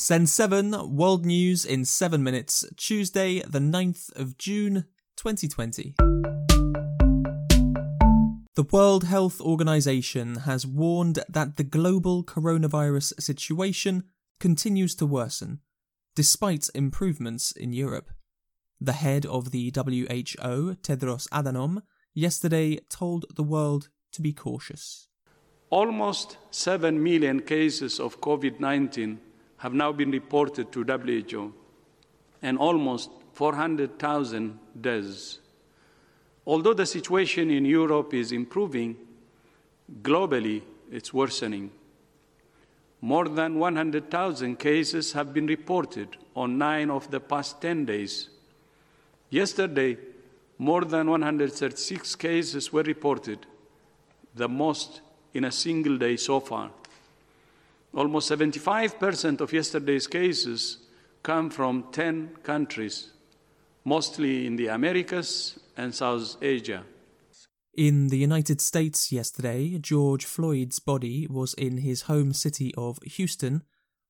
Send 7 World News in 7 minutes, Tuesday, the 9th of June, 2020. The World Health Organization has warned that the global coronavirus situation continues to worsen, despite improvements in Europe. The head of the WHO, Tedros Adhanom, yesterday told the world to be cautious. Almost 7 million cases of COVID 19 have now been reported to WHO and almost 400,000 deaths. Although the situation in Europe is improving, globally it's worsening. More than 100,000 cases have been reported on nine of the past 10 days. Yesterday, more than 136 cases were reported, the most in a single day so far. Almost 75% of yesterday's cases come from 10 countries, mostly in the Americas and South Asia. In the United States yesterday, George Floyd's body was in his home city of Houston,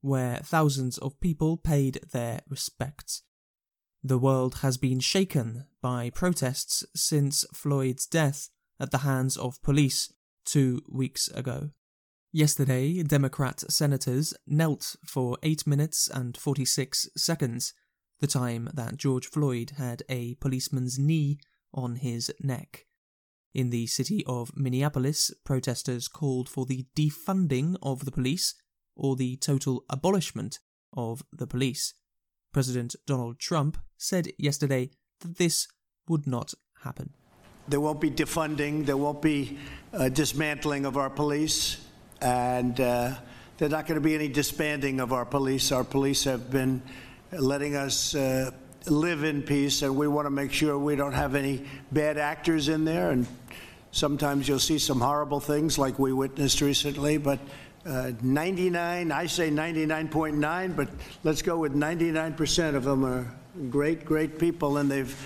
where thousands of people paid their respects. The world has been shaken by protests since Floyd's death at the hands of police two weeks ago. Yesterday, Democrat senators knelt for 8 minutes and 46 seconds, the time that George Floyd had a policeman's knee on his neck. In the city of Minneapolis, protesters called for the defunding of the police or the total abolishment of the police. President Donald Trump said yesterday that this would not happen. There won't be defunding, there won't be uh, dismantling of our police and uh, there's not going to be any disbanding of our police. Our police have been letting us uh, live in peace, and we want to make sure we don't have any bad actors in there. And sometimes you'll see some horrible things like we witnessed recently, but uh, 99, I say 99.9, but let's go with 99% of them are great, great people, and they've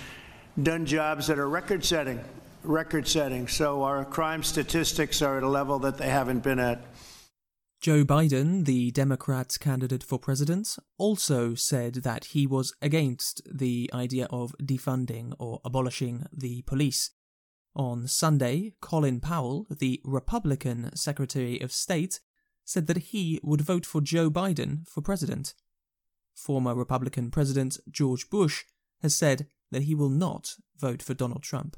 done jobs that are record setting record setting. So our crime statistics are at a level that they haven't been at. Joe Biden, the Democrat candidate for president, also said that he was against the idea of defunding or abolishing the police. On Sunday, Colin Powell, the Republican Secretary of State, said that he would vote for Joe Biden for president. Former Republican President George Bush has said that he will not vote for Donald Trump.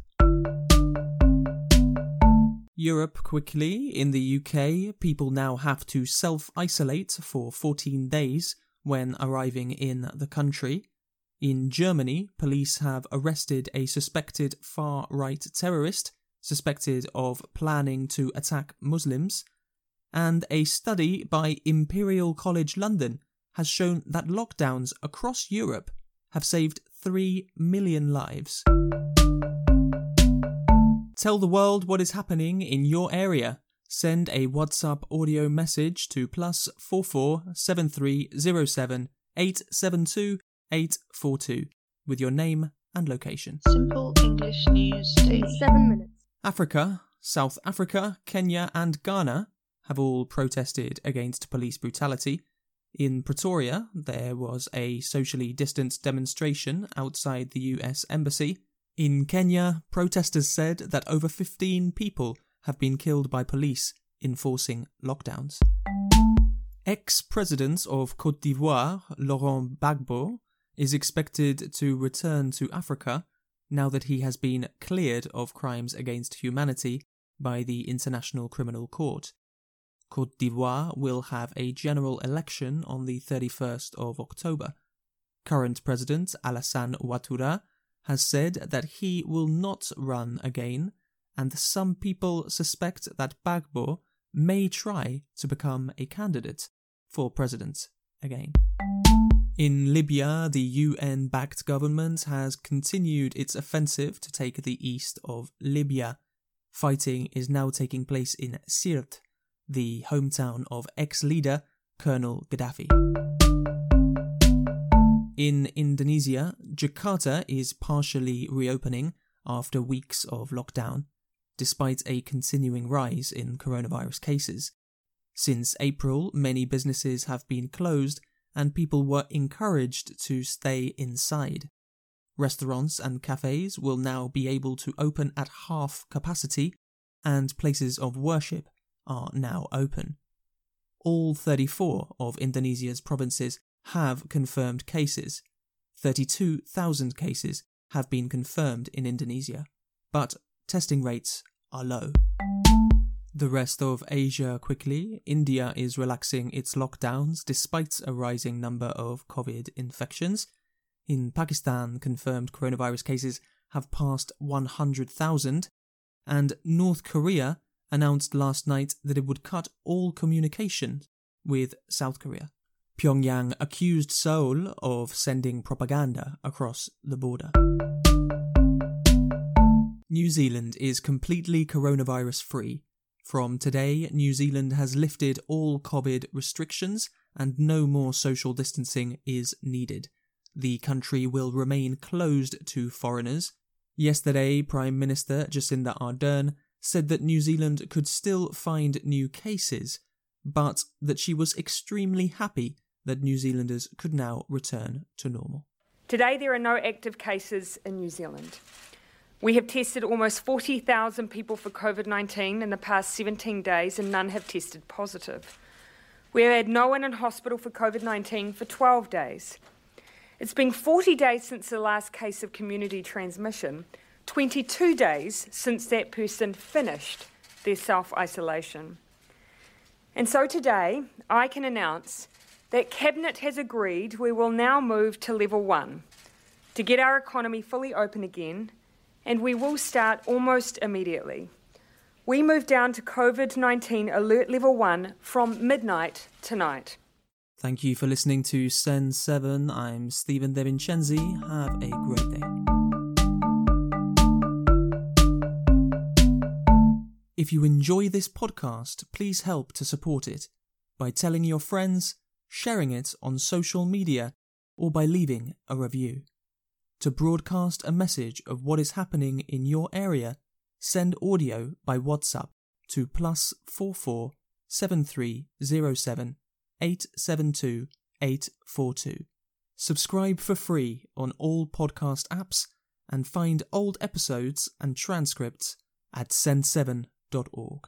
Europe quickly. In the UK, people now have to self isolate for 14 days when arriving in the country. In Germany, police have arrested a suspected far right terrorist suspected of planning to attack Muslims. And a study by Imperial College London has shown that lockdowns across Europe have saved 3 million lives. Tell the world what is happening in your area. Send a WhatsApp audio message to plus four four seven three zero seven eight seven two eight four two with your name and location. Simple English news in seven minutes. Africa, South Africa, Kenya, and Ghana have all protested against police brutality. In Pretoria, there was a socially distanced demonstration outside the US Embassy in Kenya, protesters said that over 15 people have been killed by police enforcing lockdowns. Ex president of Cote d'Ivoire, Laurent Gbagbo, is expected to return to Africa now that he has been cleared of crimes against humanity by the International Criminal Court. Cote d'Ivoire will have a general election on the 31st of October. Current President Alassane Ouattara has said that he will not run again, and some people suspect that Gbagbo may try to become a candidate for president again. In Libya, the UN backed government has continued its offensive to take the east of Libya. Fighting is now taking place in Sirte, the hometown of ex leader Colonel Gaddafi. In Indonesia, Jakarta is partially reopening after weeks of lockdown, despite a continuing rise in coronavirus cases. Since April, many businesses have been closed and people were encouraged to stay inside. Restaurants and cafes will now be able to open at half capacity, and places of worship are now open. All 34 of Indonesia's provinces have confirmed cases. 32,000 cases have been confirmed in Indonesia, but testing rates are low. The rest of Asia quickly. India is relaxing its lockdowns despite a rising number of COVID infections. In Pakistan, confirmed coronavirus cases have passed 100,000, and North Korea announced last night that it would cut all communication with South Korea. Pyongyang accused Seoul of sending propaganda across the border. New Zealand is completely coronavirus free. From today, New Zealand has lifted all COVID restrictions and no more social distancing is needed. The country will remain closed to foreigners. Yesterday, Prime Minister Jacinda Ardern said that New Zealand could still find new cases, but that she was extremely happy that New Zealanders could now return to normal. Today, there are no active cases in New Zealand. We have tested almost 40,000 people for COVID 19 in the past 17 days, and none have tested positive. We have had no one in hospital for COVID 19 for 12 days. It's been 40 days since the last case of community transmission, 22 days since that person finished their self isolation. And so today, I can announce that Cabinet has agreed we will now move to level one to get our economy fully open again, and we will start almost immediately. We move down to COVID 19 alert level one from midnight tonight. Thank you for listening to Send 7. I'm Stephen De Vincenzi. Have a great day. If you enjoy this podcast, please help to support it by telling your friends, sharing it on social media, or by leaving a review. To broadcast a message of what is happening in your area, send audio by WhatsApp to plus 44 7307 872 842. Subscribe for free on all podcast apps and find old episodes and transcripts at send7.org.